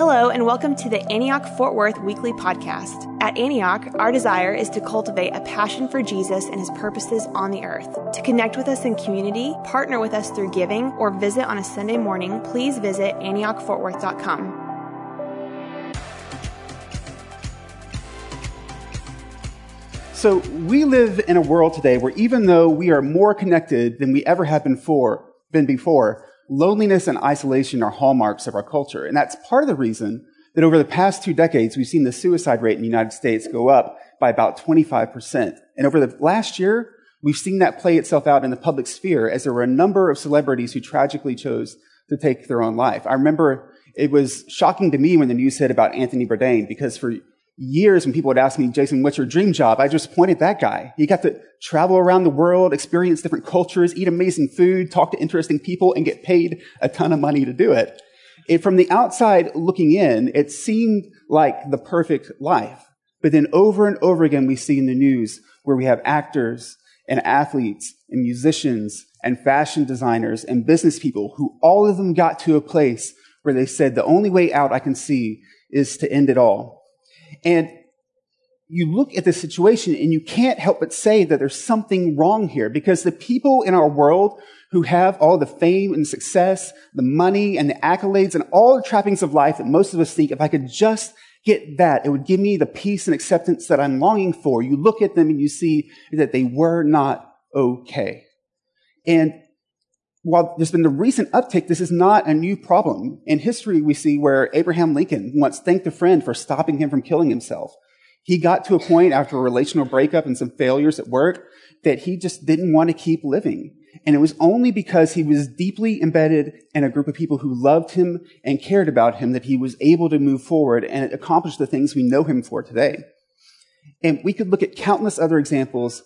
Hello, and welcome to the Antioch Fort Worth Weekly Podcast. At Antioch, our desire is to cultivate a passion for Jesus and his purposes on the earth. To connect with us in community, partner with us through giving, or visit on a Sunday morning, please visit AntiochFortWorth.com. So, we live in a world today where even though we are more connected than we ever have been, for, been before, loneliness and isolation are hallmarks of our culture. And that's part of the reason that over the past two decades, we've seen the suicide rate in the United States go up by about 25%. And over the last year, we've seen that play itself out in the public sphere as there were a number of celebrities who tragically chose to take their own life. I remember it was shocking to me when the news said about Anthony Bourdain because for years when people would ask me, Jason, what's your dream job? I just pointed that guy. He got to travel around the world, experience different cultures, eat amazing food, talk to interesting people, and get paid a ton of money to do it. it from the outside looking in, it seemed like the perfect life. But then over and over again, we see in the news where we have actors and athletes and musicians and fashion designers and business people who all of them got to a place where they said, the only way out I can see is to end it all. And you look at the situation and you can't help but say that there's something wrong here because the people in our world who have all the fame and success, the money and the accolades and all the trappings of life that most of us think, if I could just get that, it would give me the peace and acceptance that I'm longing for. You look at them and you see that they were not okay. And while there's been the recent uptick, this is not a new problem. In history, we see where Abraham Lincoln once thanked a friend for stopping him from killing himself. He got to a point after a relational breakup and some failures at work that he just didn't want to keep living. And it was only because he was deeply embedded in a group of people who loved him and cared about him that he was able to move forward and accomplish the things we know him for today. And we could look at countless other examples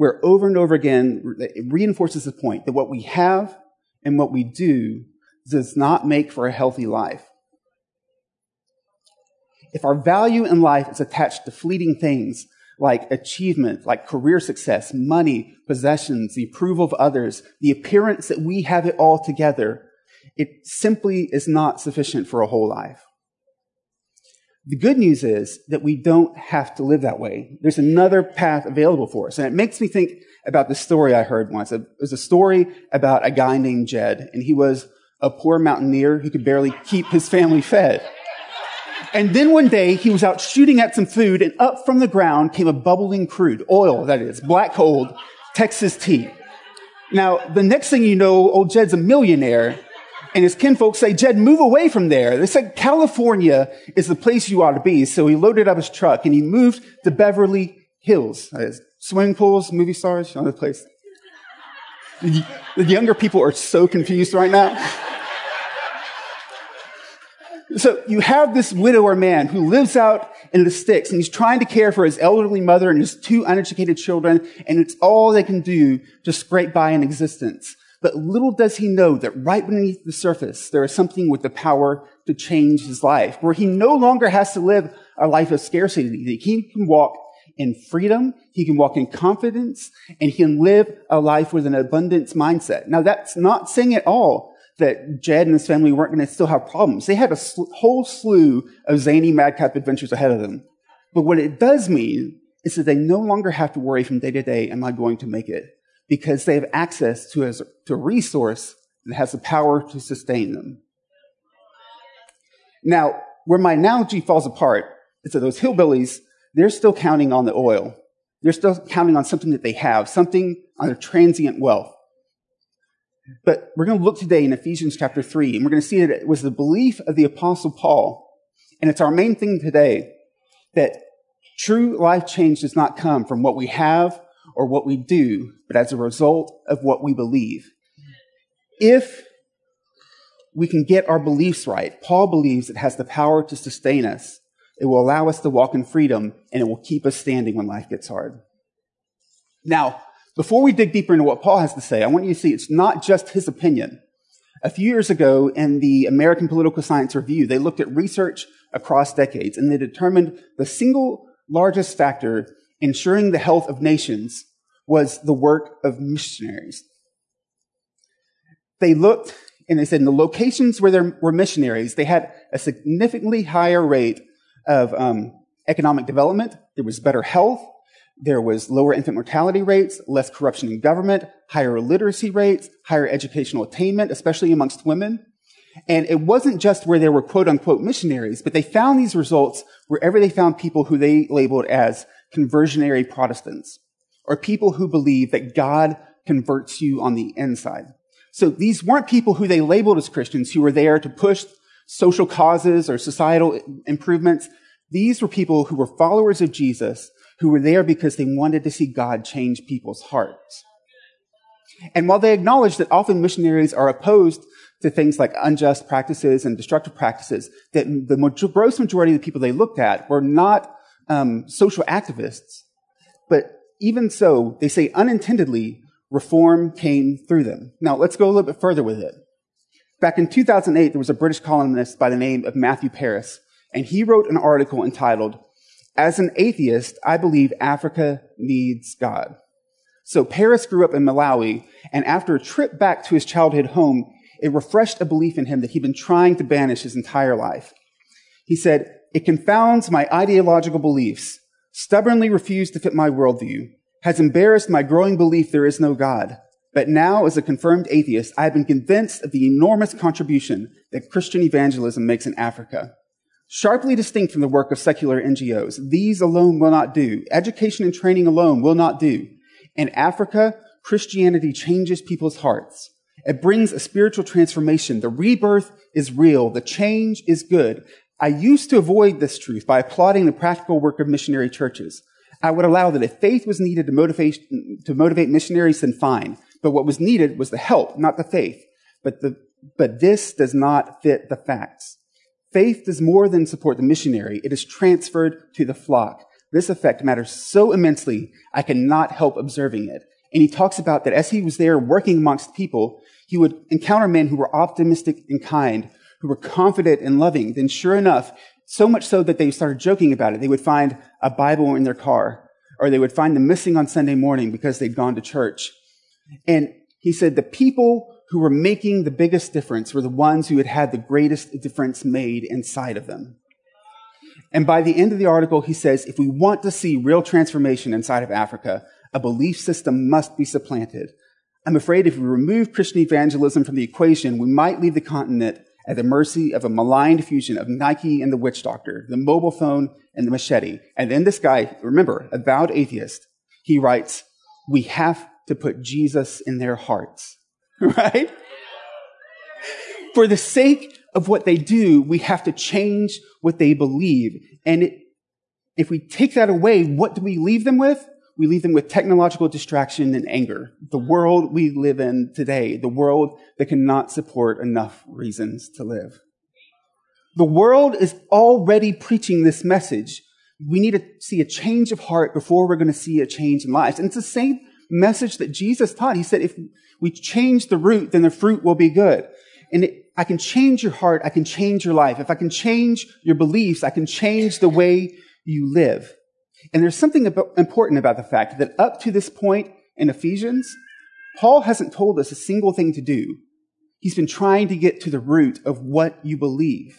where over and over again it reinforces the point that what we have and what we do does not make for a healthy life. If our value in life is attached to fleeting things like achievement, like career success, money, possessions, the approval of others, the appearance that we have it all together, it simply is not sufficient for a whole life. The good news is that we don't have to live that way. There's another path available for us. And it makes me think about this story I heard once. It was a story about a guy named Jed, and he was a poor mountaineer who could barely keep his family fed. And then one day he was out shooting at some food, and up from the ground came a bubbling crude, oil, that is, black cold, Texas tea. Now, the next thing you know, old Jed's a millionaire, and his kinfolk say, Jed, move away from there. They said, California is the place you ought to be. So he loaded up his truck and he moved to Beverly Hills. Uh, swimming pools, movie stars, you know, the place. The younger people are so confused right now. So you have this widower man who lives out in the sticks and he's trying to care for his elderly mother and his two uneducated children and it's all they can do to scrape by in existence. But little does he know that right beneath the surface, there is something with the power to change his life, where he no longer has to live a life of scarcity. He can walk in freedom, he can walk in confidence, and he can live a life with an abundance mindset. Now, that's not saying at all that Jed and his family weren't going to still have problems. They had a sl- whole slew of zany madcap adventures ahead of them. But what it does mean is that they no longer have to worry from day to day, am I going to make it? Because they have access to a, to a resource that has the power to sustain them. Now, where my analogy falls apart is that those hillbillies, they're still counting on the oil. They're still counting on something that they have, something on their transient wealth. But we're going to look today in Ephesians chapter 3, and we're going to see that it was the belief of the Apostle Paul, and it's our main thing today, that true life change does not come from what we have or what we do, but as a result of what we believe. If we can get our beliefs right, Paul believes it has the power to sustain us. It will allow us to walk in freedom and it will keep us standing when life gets hard. Now, before we dig deeper into what Paul has to say, I want you to see it's not just his opinion. A few years ago in the American Political Science Review, they looked at research across decades and they determined the single largest factor ensuring the health of nations was the work of missionaries. They looked And they said in the locations where there were missionaries, they had a significantly higher rate of um, economic development. There was better health. There was lower infant mortality rates, less corruption in government, higher literacy rates, higher educational attainment, especially amongst women. And it wasn't just where there were quote unquote missionaries, but they found these results wherever they found people who they labeled as conversionary Protestants or people who believe that God converts you on the inside. So these weren't people who they labeled as Christians who were there to push social causes or societal improvements. These were people who were followers of Jesus who were there because they wanted to see God change people's hearts. And while they acknowledged that often missionaries are opposed to things like unjust practices and destructive practices, that the gross majority of the people they looked at were not um, social activists, but even so, they say unintendedly, reform came through them. Now, let's go a little bit further with it. Back in 2008, there was a British columnist by the name of Matthew Parris, and he wrote an article entitled as an atheist, I believe Africa needs God. So Parris grew up in Malawi, and after a trip back to his childhood home, it refreshed a belief in him that he'd been trying to banish his entire life. He said, It confounds my ideological beliefs, stubbornly refused to fit my worldview, has embarrassed my growing belief there is no God. But now, as a confirmed atheist, I have been convinced of the enormous contribution that Christian evangelism makes in Africa. Sharply distinct from the work of secular NGOs, these alone will not do. Education and training alone will not do. In Africa, Christianity changes people's hearts. It brings a spiritual transformation. The rebirth is real. The change is good. I used to avoid this truth by applauding the practical work of missionary churches. I would allow that if faith was needed to motivate, to motivate missionaries, then fine. But what was needed was the help, not the faith. But the, but this does not fit the facts. Faith does more than support the missionary. It is transferred to the flock. This effect matters so immensely, I cannot help observing it. And he talks about that as he was there working amongst people, he would encounter men who were optimistic and kind, who were confident and loving. Then sure enough, so much so that they started joking about it. They would find a Bible in their car, or they would find them missing on Sunday morning because they'd gone to church. And he said the people who were making the biggest difference were the ones who had had the greatest difference made inside of them. And by the end of the article, he says, if we want to see real transformation inside of Africa, a belief system must be supplanted. I'm afraid if we remove Christian evangelism from the equation, we might leave the continent at the mercy of a maligned fusion of Nike and the witch doctor, the mobile phone and the machete. And then this guy, remember, a vowed atheist, he writes, we have to put Jesus in their hearts. right? For the sake of what they do, we have to change what they believe. And it, if we take that away, what do we leave them with? We leave them with technological distraction and anger. The world we live in today, the world that cannot support enough reasons to live. The world is already preaching this message. We need to see a change of heart before we're going to see a change in lives. And it's the same message that Jesus taught. He said, if we change the root, then the fruit will be good. And it, I can change your heart. I can change your life. If I can change your beliefs, I can change the way you live. And there's something important about the fact that up to this point in Ephesians, Paul hasn't told us a single thing to do. He's been trying to get to the root of what you believe.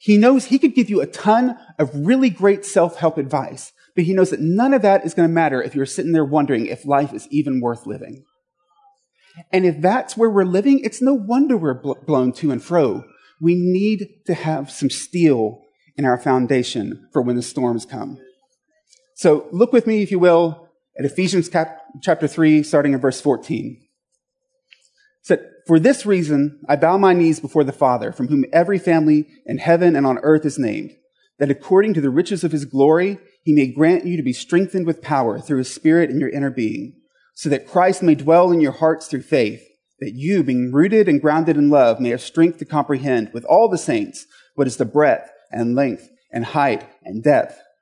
He knows he could give you a ton of really great self-help advice, but he knows that none of that is going to matter if you're sitting there wondering if life is even worth living. And if that's where we're living, it's no wonder we're blown to and fro. We need to have some steel in our foundation for when the storms come. So look with me, if you will, at Ephesians cap- chapter 3, starting in verse 14. It said, For this reason, I bow my knees before the Father, from whom every family in heaven and on earth is named, that according to the riches of his glory, he may grant you to be strengthened with power through his Spirit in your inner being so that Christ may dwell in your hearts through faith, that you, being rooted and grounded in love, may have strength to comprehend with all the saints what is the breadth and length and height and depth,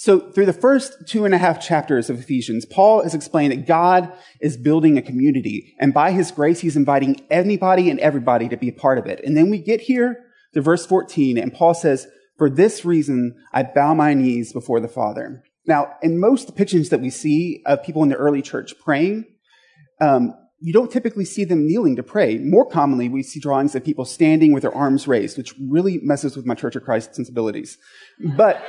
So through the first two and a half chapters of Ephesians, Paul is explaining that God is building a community. And by his grace, he's inviting anybody and everybody to be a part of it. And then we get here to verse 14, and Paul says, For this reason, I bow my knees before the Father. Now, in most depictions that we see of people in the early church praying, um, you don't typically see them kneeling to pray. More commonly, we see drawings of people standing with their arms raised, which really messes with my Church of Christ sensibilities. But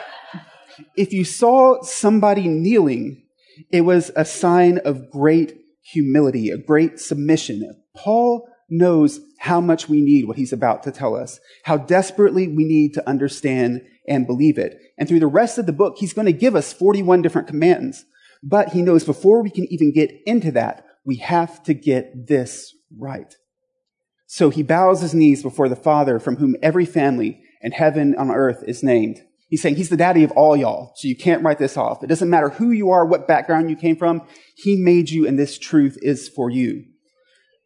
if you saw somebody kneeling, it was a sign of great humility, a great submission. Paul knows how much we need what he's about to tell us, how desperately we need to understand and believe it. And through the rest of the book, he's going to give us 41 different commands. But he knows before we can even get into that, we have to get this right. So he bows his knees before the Father from whom every family in heaven on earth is named. He's saying he's the daddy of all y'all, so you can't write this off. It doesn't matter who you are, what background you came from. He made you, and this truth is for you.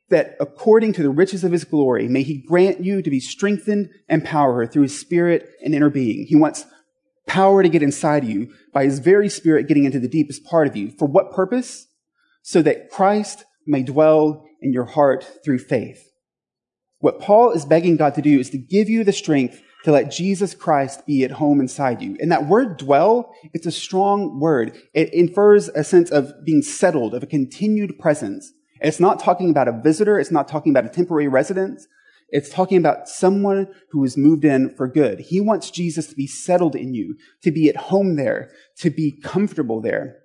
That according to the riches of his glory, may he grant you to be strengthened and power through his spirit and inner being. He wants power to get inside of you by his very spirit getting into the deepest part of you. For what purpose? so that Christ may dwell in your heart through faith. What Paul is begging God to do is to give you the strength to let Jesus Christ be at home inside you. And that word dwell, it's a strong word. It infers a sense of being settled, of a continued presence. it's not talking about a visitor. It's not talking about a temporary residence. It's talking about someone who has moved in for good. He wants Jesus to be settled in you, to be at home there, to be comfortable there.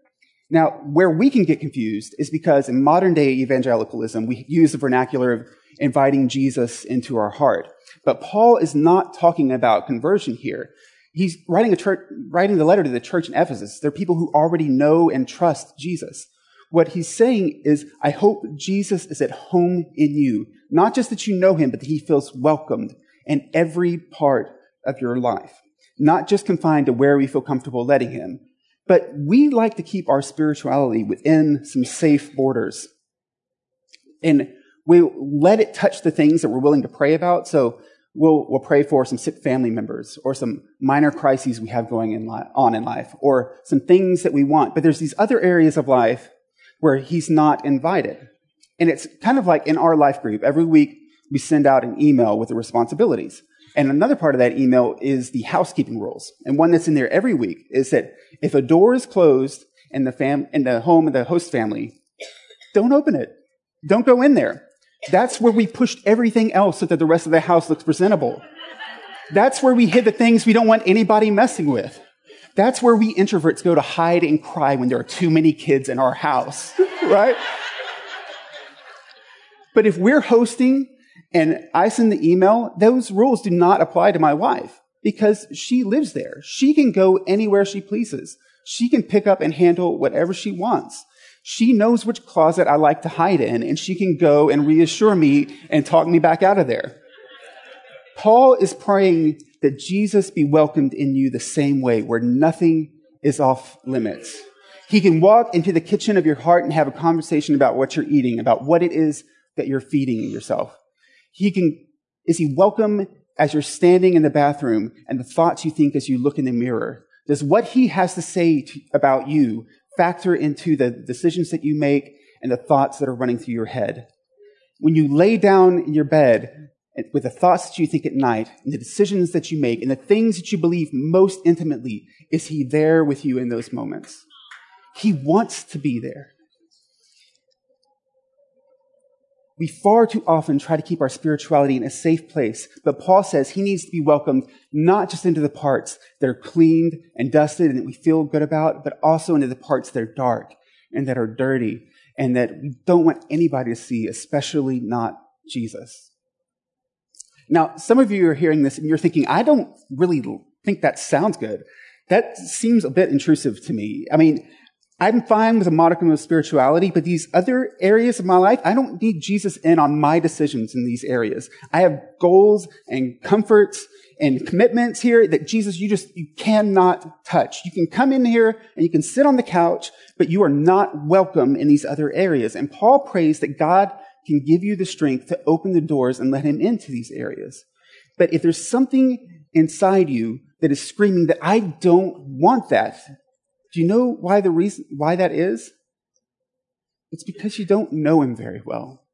Now, where we can get confused is because in modern day evangelicalism, we use the vernacular of inviting Jesus into our heart. But Paul is not talking about conversion here. He's writing a church, writing the letter to the church in Ephesus. They're people who already know and trust Jesus. What he's saying is, I hope Jesus is at home in you. Not just that you know him, but that he feels welcomed in every part of your life. Not just confined to where we feel comfortable letting him, but we like to keep our spirituality within some safe borders. And we let it touch the things that we're willing to pray about. So we'll, we'll pray for some sick family members or some minor crises we have going in li- on in life or some things that we want. But there's these other areas of life where he's not invited. And it's kind of like in our life group. Every week we send out an email with the responsibilities. And another part of that email is the housekeeping rules. And one that's in there every week is that if a door is closed in the fam, in the home of the host family, don't open it. Don't go in there. That's where we pushed everything else so that the rest of the house looks presentable. That's where we hid the things we don't want anybody messing with. That's where we introverts go to hide and cry when there are too many kids in our house, right? But if we're hosting and I send the email, those rules do not apply to my wife because she lives there. She can go anywhere she pleases. She can pick up and handle whatever she wants. She knows which closet I like to hide in, and she can go and reassure me and talk me back out of there. Paul is praying that Jesus be welcomed in you the same way, where nothing is off limits. He can walk into the kitchen of your heart and have a conversation about what you're eating, about what it is that you're feeding yourself. He can, is he welcome as you're standing in the bathroom and the thoughts you think as you look in the mirror? Does what he has to say to, about you factor into the decisions that you make and the thoughts that are running through your head? When you lay down in your bed with the thoughts that you think at night and the decisions that you make and the things that you believe most intimately, is he there with you in those moments? He wants to be there. We far too often try to keep our spirituality in a safe place, but Paul says he needs to be welcomed not just into the parts that are cleaned and dusted and that we feel good about, but also into the parts that are dark and that are dirty and that we don't want anybody to see, especially not Jesus. Now, some of you are hearing this and you're thinking, I don't really think that sounds good. That seems a bit intrusive to me. I mean, I'm fine with a modicum of spirituality, but these other areas of my life, I don't need Jesus in on my decisions in these areas. I have goals and comforts and commitments here that Jesus, you just, you cannot touch. You can come in here and you can sit on the couch, but you are not welcome in these other areas. And Paul prays that God can give you the strength to open the doors and let him into these areas. But if there's something inside you that is screaming that I don't want that, Do you know why the reason, why that is? It's because you don't know him very well.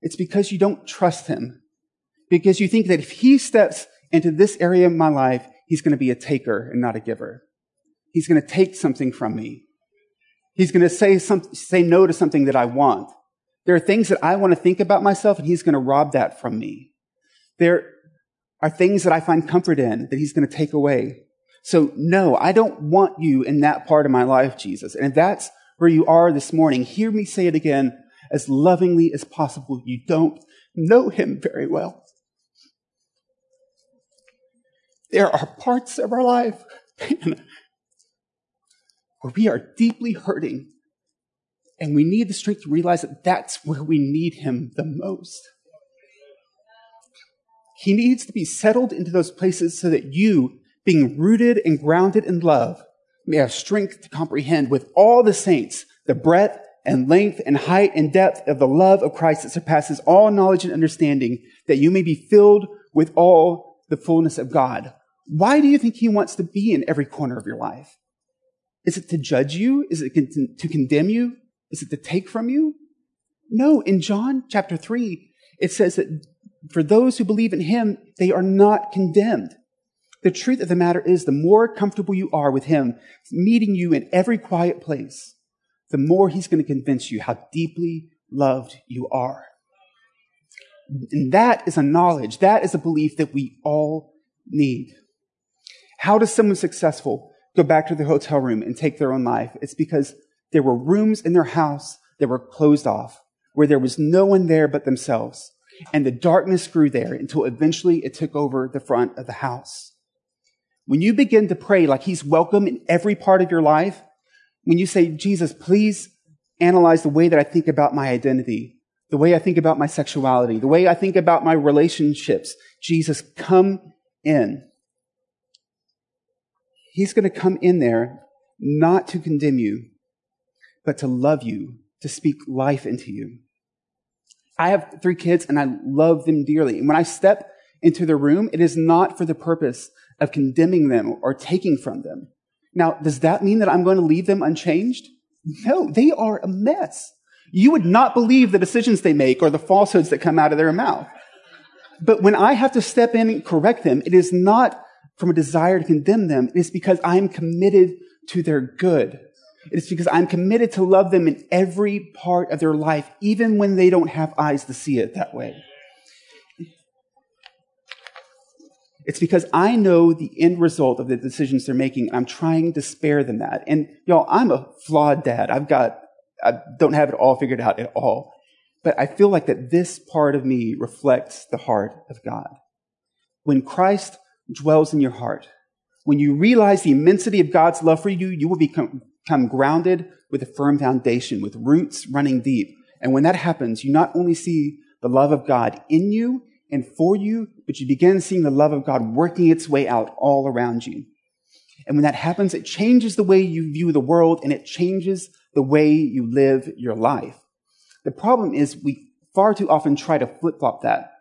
It's because you don't trust him. Because you think that if he steps into this area of my life, he's going to be a taker and not a giver. He's going to take something from me. He's going to say, some, say no to something that I want. There are things that I want to think about myself and he's going to rob that from me. There are things that I find comfort in that he's going to take away. So no, I don't want you in that part of my life, Jesus. And if that's where you are this morning, hear me say it again as lovingly as possible. You don't know him very well. There are parts of our life where we are deeply hurting and we need the strength to realize that that's where we need him the most. He needs to be settled into those places so that you, being rooted and grounded in love, may have strength to comprehend with all the saints the breadth and length and height and depth of the love of Christ that surpasses all knowledge and understanding, that you may be filled with all the fullness of God. Why do you think he wants to be in every corner of your life? Is it to judge you? Is it to condemn you? Is it to take from you? No, in John chapter 3, it says that for those who believe in him, they are not condemned. The truth of the matter is, the more comfortable you are with him, meeting you in every quiet place, the more he's going to convince you how deeply loved you are. And that is a knowledge, that is a belief that we all need. How does someone successful go back to their hotel room and take their own life? It's because there were rooms in their house that were closed off, where there was no one there but themselves. And the darkness grew there until eventually it took over the front of the house. When you begin to pray like he's welcome in every part of your life, when you say, Jesus, please analyze the way that I think about my identity, the way I think about my sexuality, the way I think about my relationships, Jesus, come in. He's going to come in there not to condemn you, but to love you, to speak life into you. I have three kids and I love them dearly. And when I step into the room, it is not for the purpose of condemning them or taking from them. Now, does that mean that I'm going to leave them unchanged? No, they are a mess. You would not believe the decisions they make or the falsehoods that come out of their mouth. But when I have to step in and correct them, it is not from a desire to condemn them. It is because I am committed to their good. It is because I'm committed to love them in every part of their life, even when they don't have eyes to see it that way. It's because I know the end result of the decisions they're making, and I'm trying to spare them that. And y'all, I'm a flawed dad. I've got, I don't have it all figured out at all. But I feel like that this part of me reflects the heart of God. When Christ dwells in your heart, when you realize the immensity of God's love for you, you will become, become grounded with a firm foundation, with roots running deep. And when that happens, you not only see the love of God in you and for you, but you begin seeing the love of God working its way out all around you. And when that happens, it changes the way you view the world and it changes the way you live your life. The problem is we far too often try to flip flop that.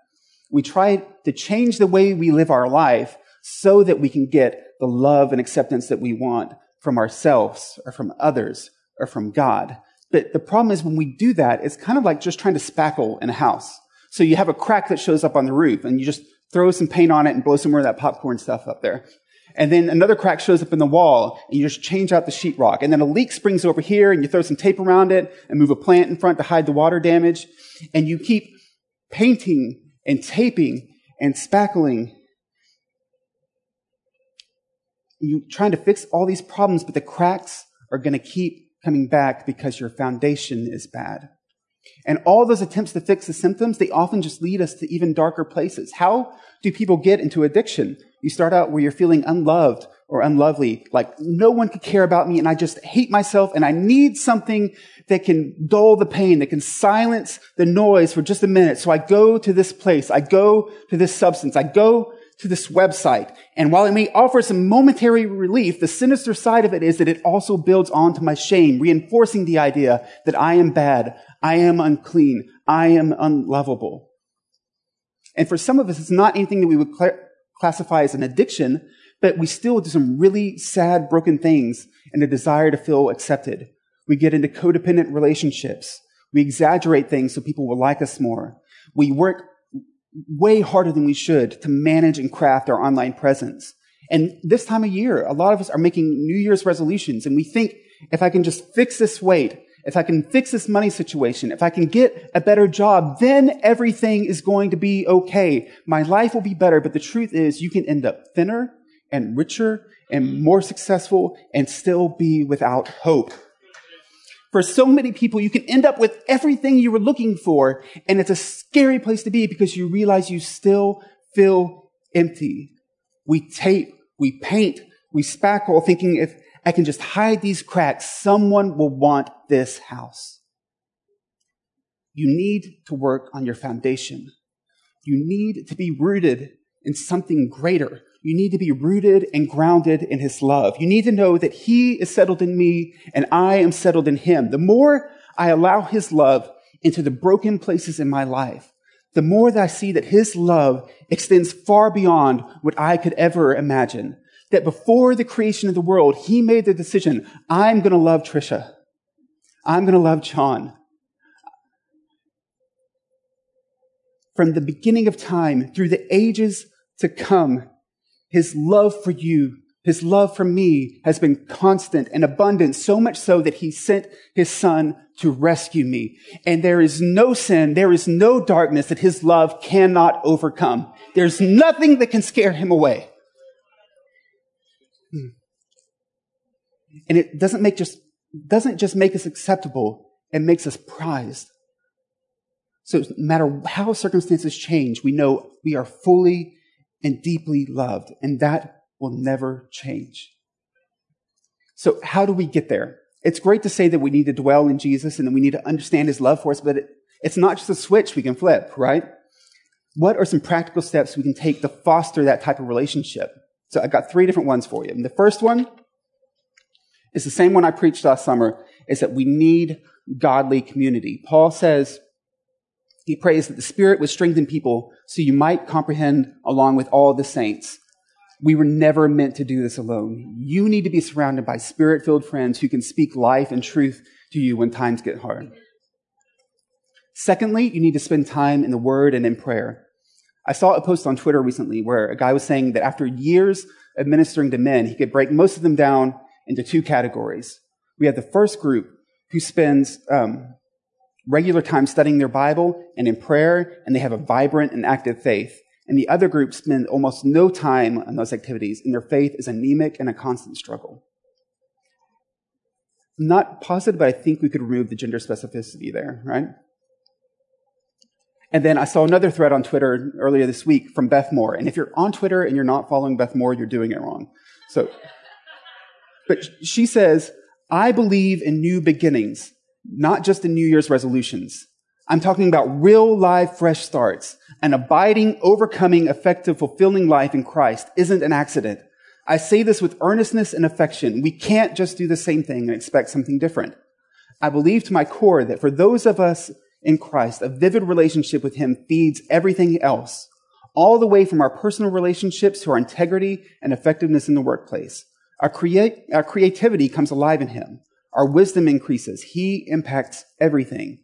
We try to change the way we live our life so that we can get the love and acceptance that we want from ourselves or from others or from God. But the problem is when we do that, it's kind of like just trying to spackle in a house. So you have a crack that shows up on the roof and you just throw some paint on it and blow some more of that popcorn stuff up there. And then another crack shows up in the wall and you just change out the sheetrock. And then a leak springs over here and you throw some tape around it and move a plant in front to hide the water damage. And you keep painting and taping and spackling. You trying to fix all these problems, but the cracks are going to keep coming back because your foundation is bad. And all those attempts to fix the symptoms, they often just lead us to even darker places. How do people get into addiction? You start out where you're feeling unloved or unlovely, like no one could care about me and I just hate myself and I need something that can dull the pain, that can silence the noise for just a minute. So I go to this place. I go to this substance. I go to this website. And while it may offer some momentary relief, the sinister side of it is that it also builds onto my shame, reinforcing the idea that I am bad. I am unclean. I am unlovable. And for some of us, it's not anything that we would cl- classify as an addiction, but we still do some really sad, broken things in a desire to feel accepted. We get into codependent relationships. We exaggerate things so people will like us more. We work way harder than we should to manage and craft our online presence. And this time of year, a lot of us are making New Year's resolutions and we think if I can just fix this weight, if I can fix this money situation, if I can get a better job, then everything is going to be okay. My life will be better. But the truth is you can end up thinner and richer and more successful and still be without hope. For so many people, you can end up with everything you were looking for. And it's a scary place to be because you realize you still feel empty. We tape, we paint, we spackle thinking if I can just hide these cracks. Someone will want this house. You need to work on your foundation. You need to be rooted in something greater. You need to be rooted and grounded in his love. You need to know that he is settled in me and I am settled in him. The more I allow his love into the broken places in my life, the more that I see that his love extends far beyond what I could ever imagine that before the creation of the world, he made the decision, I'm going to love Trisha. I'm going to love John. From the beginning of time through the ages to come, his love for you, his love for me has been constant and abundant, so much so that he sent his son to rescue me. And there is no sin, there is no darkness that his love cannot overcome. There's nothing that can scare him away. And it doesn't make just, doesn't just make us acceptable, it makes us prized. So no matter how circumstances change, we know we are fully and deeply loved, and that will never change. So how do we get there? It's great to say that we need to dwell in Jesus and that we need to understand his love for us, but it's not just a switch we can flip, right? What are some practical steps we can take to foster that type of relationship? So I've got three different ones for you. And the first one is the same one I preached last summer, is that we need godly community. Paul says, he prays that the Spirit would strengthen people so you might comprehend along with all the saints. We were never meant to do this alone. You need to be surrounded by spirit filled friends who can speak life and truth to you when times get hard. Secondly, you need to spend time in the Word and in prayer. I saw a post on Twitter recently where a guy was saying that after years of ministering to men, he could break most of them down into two categories. We have the first group who spends um, regular time studying their Bible and in prayer, and they have a vibrant and active faith. And the other group spend almost no time on those activities, and their faith is anemic and a constant struggle. not positive, but I think we could remove the gender specificity there, right? And then I saw another thread on Twitter earlier this week from Beth Moore. And if you're on Twitter and you're not following Beth Moore, you're doing it wrong. So, but she says, I believe in new beginnings, not just in New Year's resolutions. I'm talking about real live fresh starts. An abiding, overcoming, effective, fulfilling life in Christ isn't an accident. I say this with earnestness and affection. We can't just do the same thing and expect something different. I believe to my core that for those of us in Christ, a vivid relationship with Him feeds everything else, all the way from our personal relationships to our integrity and effectiveness in the workplace. Our, our creativity comes alive in Him. Our wisdom increases. He impacts everything.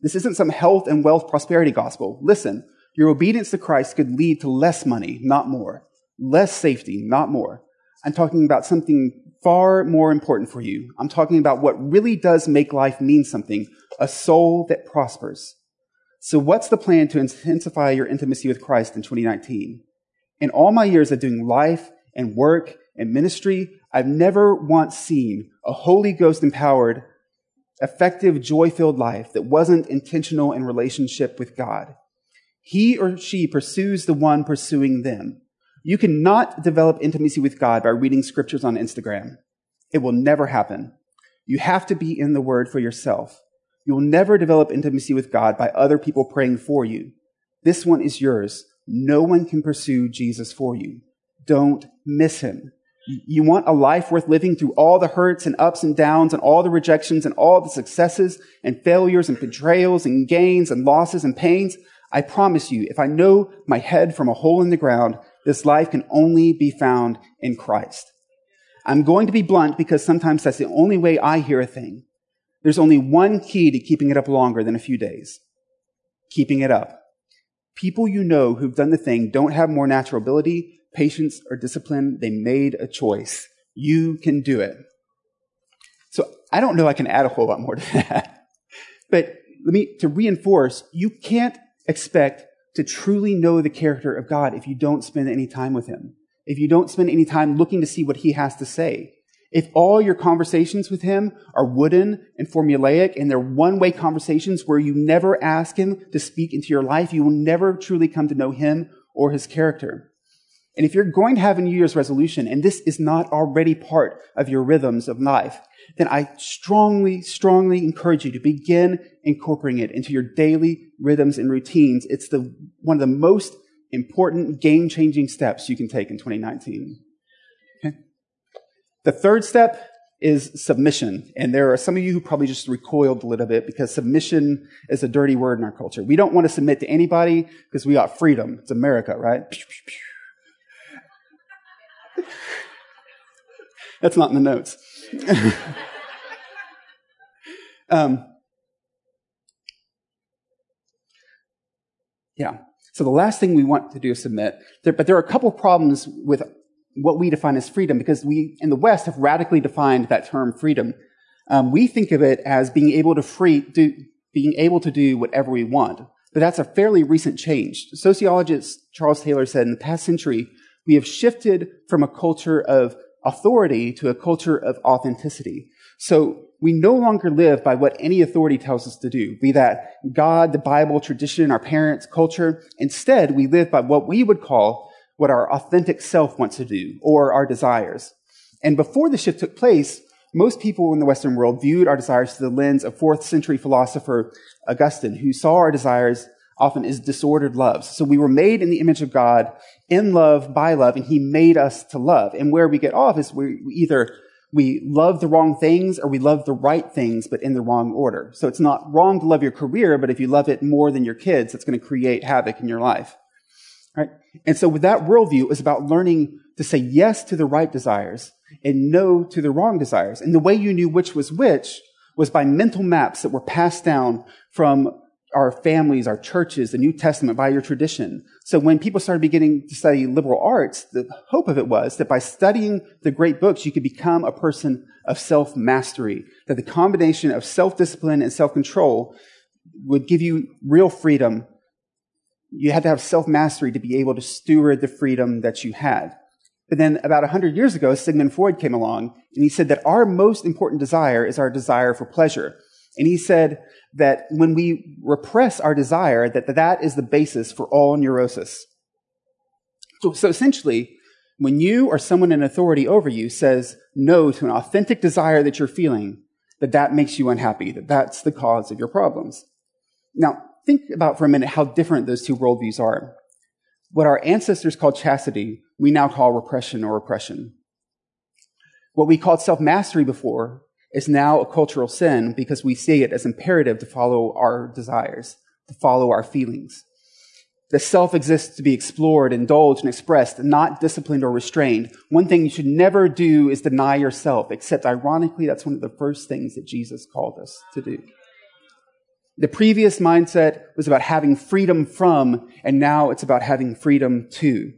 This isn't some health and wealth prosperity gospel. Listen, your obedience to Christ could lead to less money, not more. Less safety, not more. I'm talking about something far more important for you. I'm talking about what really does make life mean something, a soul that prospers. So what's the plan to intensify your intimacy with Christ in 2019? In all my years of doing life and work and ministry, I've never once seen a Holy Ghost empowered, effective, joy filled life that wasn't intentional in relationship with God. He or she pursues the one pursuing them. You cannot develop intimacy with God by reading scriptures on Instagram. It will never happen. You have to be in the Word for yourself. You will never develop intimacy with God by other people praying for you. This one is yours. No one can pursue Jesus for you. Don't miss him. You want a life worth living through all the hurts and ups and downs and all the rejections and all the successes and failures and betrayals and gains and losses and pains. I promise you, if I know my head from a hole in the ground, this life can only be found in Christ. I'm going to be blunt because sometimes that's the only way I hear a thing. There's only one key to keeping it up longer than a few days. Keeping it up. People you know who've done the thing don't have more natural ability, patience, or discipline. They made a choice. You can do it. So I don't know I can add a whole lot more to that. But let me, to reinforce, you can't expect to truly know the character of God if you don't spend any time with Him. If you don't spend any time looking to see what He has to say. If all your conversations with Him are wooden and formulaic and they're one way conversations where you never ask Him to speak into your life, you will never truly come to know Him or His character. And if you're going to have a New Year's resolution and this is not already part of your rhythms of life, then I strongly, strongly encourage you to begin incorporating it into your daily rhythms and routines. It's the, one of the most important game changing steps you can take in 2019. Okay. The third step is submission. And there are some of you who probably just recoiled a little bit because submission is a dirty word in our culture. We don't want to submit to anybody because we got freedom. It's America, right? That's not in the notes. um, yeah. So the last thing we want to do is submit. There, but there are a couple problems with what we define as freedom because we in the West have radically defined that term freedom. Um, we think of it as being able to free, do, being able to do whatever we want. But that's a fairly recent change. Sociologist Charles Taylor said in the past century, we have shifted from a culture of authority to a culture of authenticity. So we no longer live by what any authority tells us to do, be that God, the Bible, tradition, our parents, culture. Instead, we live by what we would call what our authentic self wants to do or our desires. And before the shift took place, most people in the Western world viewed our desires through the lens of fourth century philosopher Augustine, who saw our desires often is disordered loves. So we were made in the image of God, in love, by love, and he made us to love. And where we get off is we either we love the wrong things or we love the right things, but in the wrong order. So it's not wrong to love your career, but if you love it more than your kids, it's going to create havoc in your life. Right? And so with that worldview, was about learning to say yes to the right desires and no to the wrong desires. And the way you knew which was which was by mental maps that were passed down from our families, our churches, the New Testament, by your tradition. So when people started beginning to study liberal arts, the hope of it was that by studying the great books, you could become a person of self-mastery, that the combination of self-discipline and self-control would give you real freedom. You had to have self-mastery to be able to steward the freedom that you had. But then about 100 years ago, Sigmund Freud came along and he said that our most important desire is our desire for pleasure. And he said that when we repress our desire, that that is the basis for all neurosis. So, so essentially, when you or someone in authority over you says no to an authentic desire that you're feeling, that that makes you unhappy, that that's the cause of your problems. Now, think about for a minute how different those two worldviews are. What our ancestors called chastity, we now call repression or oppression. What we called self-mastery before is now a cultural sin because we see it as imperative to follow our desires, to follow our feelings. The self exists to be explored, indulged, and expressed, not disciplined or restrained. One thing you should never do is deny yourself, except ironically, that's one of the first things that Jesus called us to do. The previous mindset was about having freedom from, and now it's about having freedom to.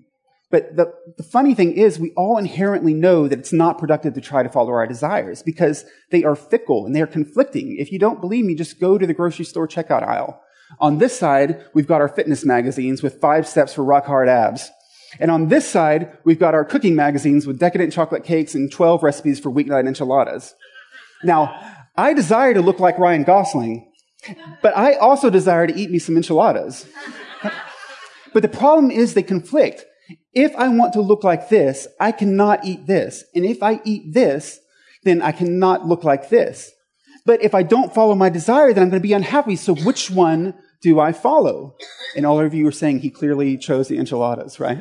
But the, the, funny thing is, we all inherently know that it's not productive to try to follow our desires because they are fickle and they are conflicting. If you don't believe me, just go to the grocery store checkout aisle. On this side, we've got our fitness magazines with five steps for rock hard abs. And on this side, we've got our cooking magazines with decadent chocolate cakes and 12 recipes for weeknight enchiladas. Now, I desire to look like Ryan Gosling, but I also desire to eat me some enchiladas. But the problem is they conflict. If I want to look like this, I cannot eat this. And if I eat this, then I cannot look like this. But if I don't follow my desire, then I'm going to be unhappy. So which one do I follow? And all of you are saying he clearly chose the enchiladas, right?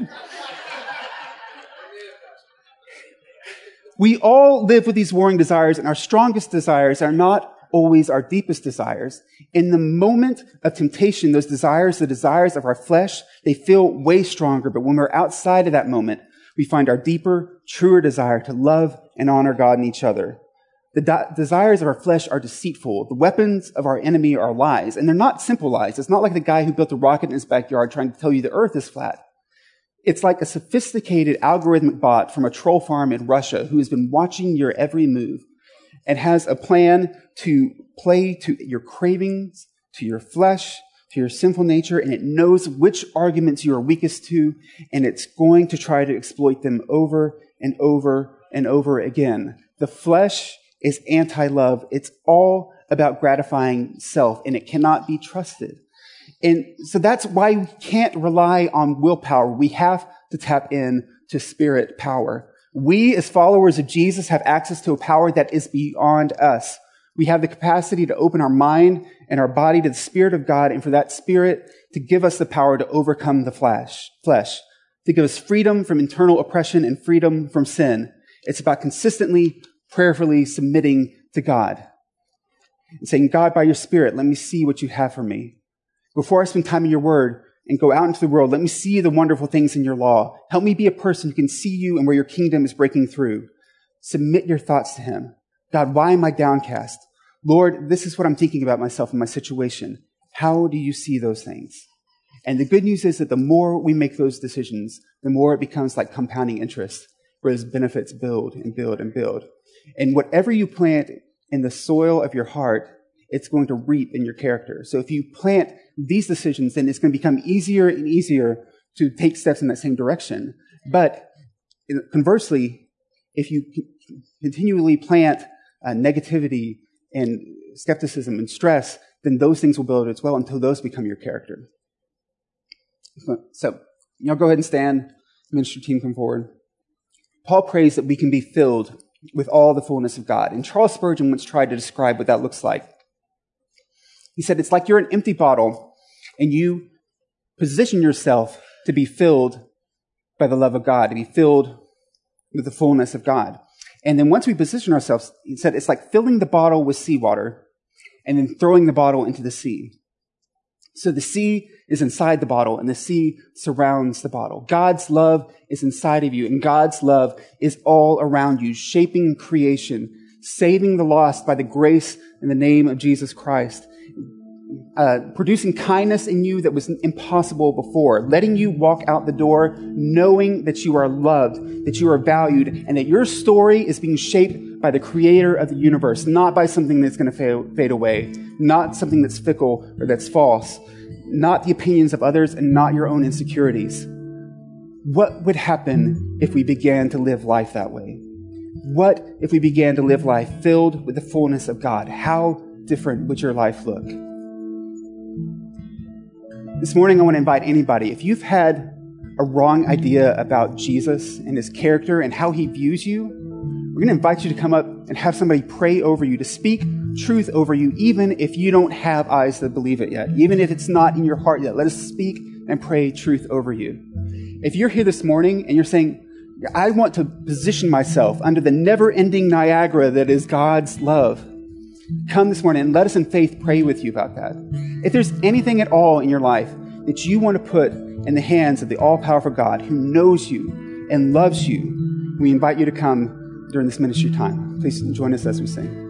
we all live with these warring desires, and our strongest desires are not always our deepest desires. In the moment of temptation, those desires, the desires of our flesh, they feel way stronger. But when we're outside of that moment, we find our deeper, truer desire to love and honor God and each other. The de- desires of our flesh are deceitful. The weapons of our enemy are lies. And they're not simple lies. It's not like the guy who built a rocket in his backyard trying to tell you the earth is flat. It's like a sophisticated algorithmic bot from a troll farm in Russia who has been watching your every move and has a plan to play to your cravings, to your flesh, to your sinful nature, and it knows which arguments you are weakest to, and it's going to try to exploit them over and over and over again. The flesh is anti-love. It's all about gratifying self, and it cannot be trusted. And so that's why we can't rely on willpower. We have to tap in to spirit power. We, as followers of Jesus, have access to a power that is beyond us. We have the capacity to open our mind and our body to the Spirit of God and for that Spirit to give us the power to overcome the flesh, flesh, to give us freedom from internal oppression and freedom from sin. It's about consistently, prayerfully submitting to God and saying, God, by your Spirit, let me see what you have for me. Before I spend time in your word and go out into the world, let me see the wonderful things in your law. Help me be a person who can see you and where your kingdom is breaking through. Submit your thoughts to him. God, why am I downcast? Lord, this is what I'm thinking about myself and my situation. How do you see those things? And the good news is that the more we make those decisions, the more it becomes like compounding interest, where those benefits build and build and build. And whatever you plant in the soil of your heart, it's going to reap in your character. So if you plant these decisions, then it's going to become easier and easier to take steps in that same direction. But conversely, if you continually plant uh, negativity and skepticism and stress, then those things will build as well until those become your character. So, know, go ahead and stand. Ministry team, come forward. Paul prays that we can be filled with all the fullness of God. And Charles Spurgeon once tried to describe what that looks like. He said, it's like you're an empty bottle and you position yourself to be filled by the love of God, to be filled with the fullness of God. And then once we position ourselves, he said it's like filling the bottle with seawater and then throwing the bottle into the sea. So the sea is inside the bottle and the sea surrounds the bottle. God's love is inside of you and God's love is all around you, shaping creation, saving the lost by the grace and the name of Jesus Christ uh, producing kindness in you that was impossible before, letting you walk out the door knowing that you are loved, that you are valued, and that your story is being shaped by the creator of the universe, not by something that's going to fade away, not something that's fickle or that's false, not the opinions of others, and not your own insecurities. What would happen if we began to live life that way? What if we began to live life filled with the fullness of God? How different would your life look? This morning, I want to invite anybody, if you've had a wrong idea about Jesus and his character and how he views you, we're going to invite you to come up and have somebody pray over you, to speak truth over you, even if you don't have eyes that believe it yet, even if it's not in your heart yet. Let us speak and pray truth over you. If you're here this morning and you're saying, I want to position myself under the never ending Niagara that is God's love, come this morning and let us in faith pray with you about that. If there's anything at all in your life that you want to put in the hands of the all powerful God who knows you and loves you, we invite you to come during this ministry time. Please join us as we sing.